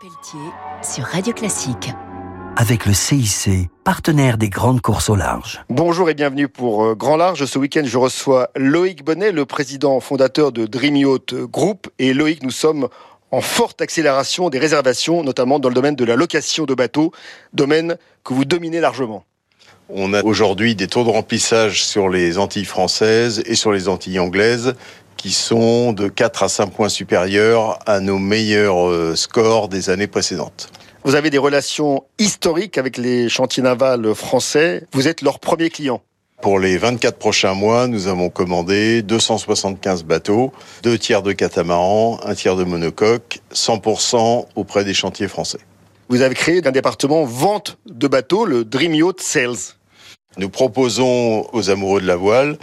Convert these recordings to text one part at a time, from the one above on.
Pelletier sur Radio Classique. avec le CIC, partenaire des grandes courses au large. Bonjour et bienvenue pour euh, Grand Large. Ce week-end, je reçois Loïc Bonnet, le président fondateur de Dream Yacht Group. Et Loïc, nous sommes en forte accélération des réservations, notamment dans le domaine de la location de bateaux, domaine que vous dominez largement. On a aujourd'hui des taux de remplissage sur les Antilles françaises et sur les Antilles anglaises qui sont de 4 à 5 points supérieurs à nos meilleurs euh, scores des années précédentes. Vous avez des relations historiques avec les chantiers navals français. Vous êtes leur premier client. Pour les 24 prochains mois, nous avons commandé 275 bateaux, deux tiers de catamarans, un tiers de monocoques, 100% auprès des chantiers français. Vous avez créé un département vente de bateaux, le Dream Yacht Sales. Nous proposons aux amoureux de la voile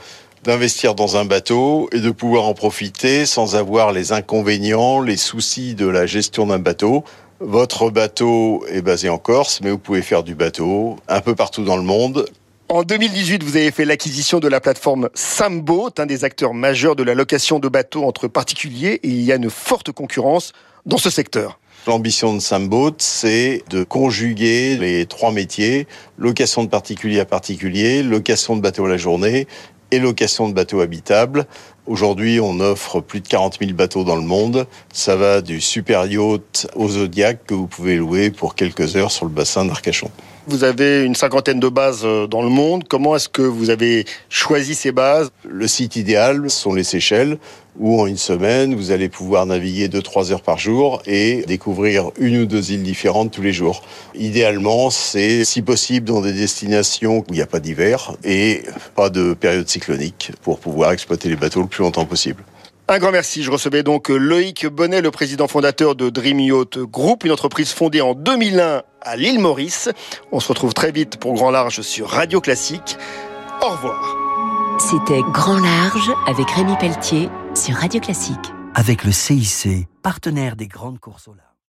d'investir dans un bateau et de pouvoir en profiter sans avoir les inconvénients, les soucis de la gestion d'un bateau. Votre bateau est basé en Corse, mais vous pouvez faire du bateau un peu partout dans le monde. En 2018, vous avez fait l'acquisition de la plateforme Samboat, un des acteurs majeurs de la location de bateaux entre particuliers, et il y a une forte concurrence dans ce secteur. L'ambition de Samboat, c'est de conjuguer les trois métiers, location de particulier à particulier, location de bateau à la journée et location de bateaux habitables. Aujourd'hui, on offre plus de 40 000 bateaux dans le monde. Ça va du super yacht au Zodiac que vous pouvez louer pour quelques heures sur le bassin d'Arcachon. Vous avez une cinquantaine de bases euh, dans le monde. Comment est-ce que vous avez choisi ces bases? Le site idéal sont les Seychelles, où en une semaine, vous allez pouvoir naviguer 2-3 heures par jour et découvrir une ou deux îles différentes tous les jours. Idéalement, c'est si possible dans des destinations où il n'y a pas d'hiver et pas de période cyclonique pour pouvoir exploiter les bateaux le plus longtemps possible. Un grand merci. Je recevais donc Loïc Bonnet, le président fondateur de Dream Yacht Group, une entreprise fondée en 2001 à l'île Maurice. On se retrouve très vite pour Grand Large sur Radio Classique. Au revoir. C'était Grand Large avec Rémi Pelletier sur Radio Classique. Avec le CIC, partenaire des grandes courses au large.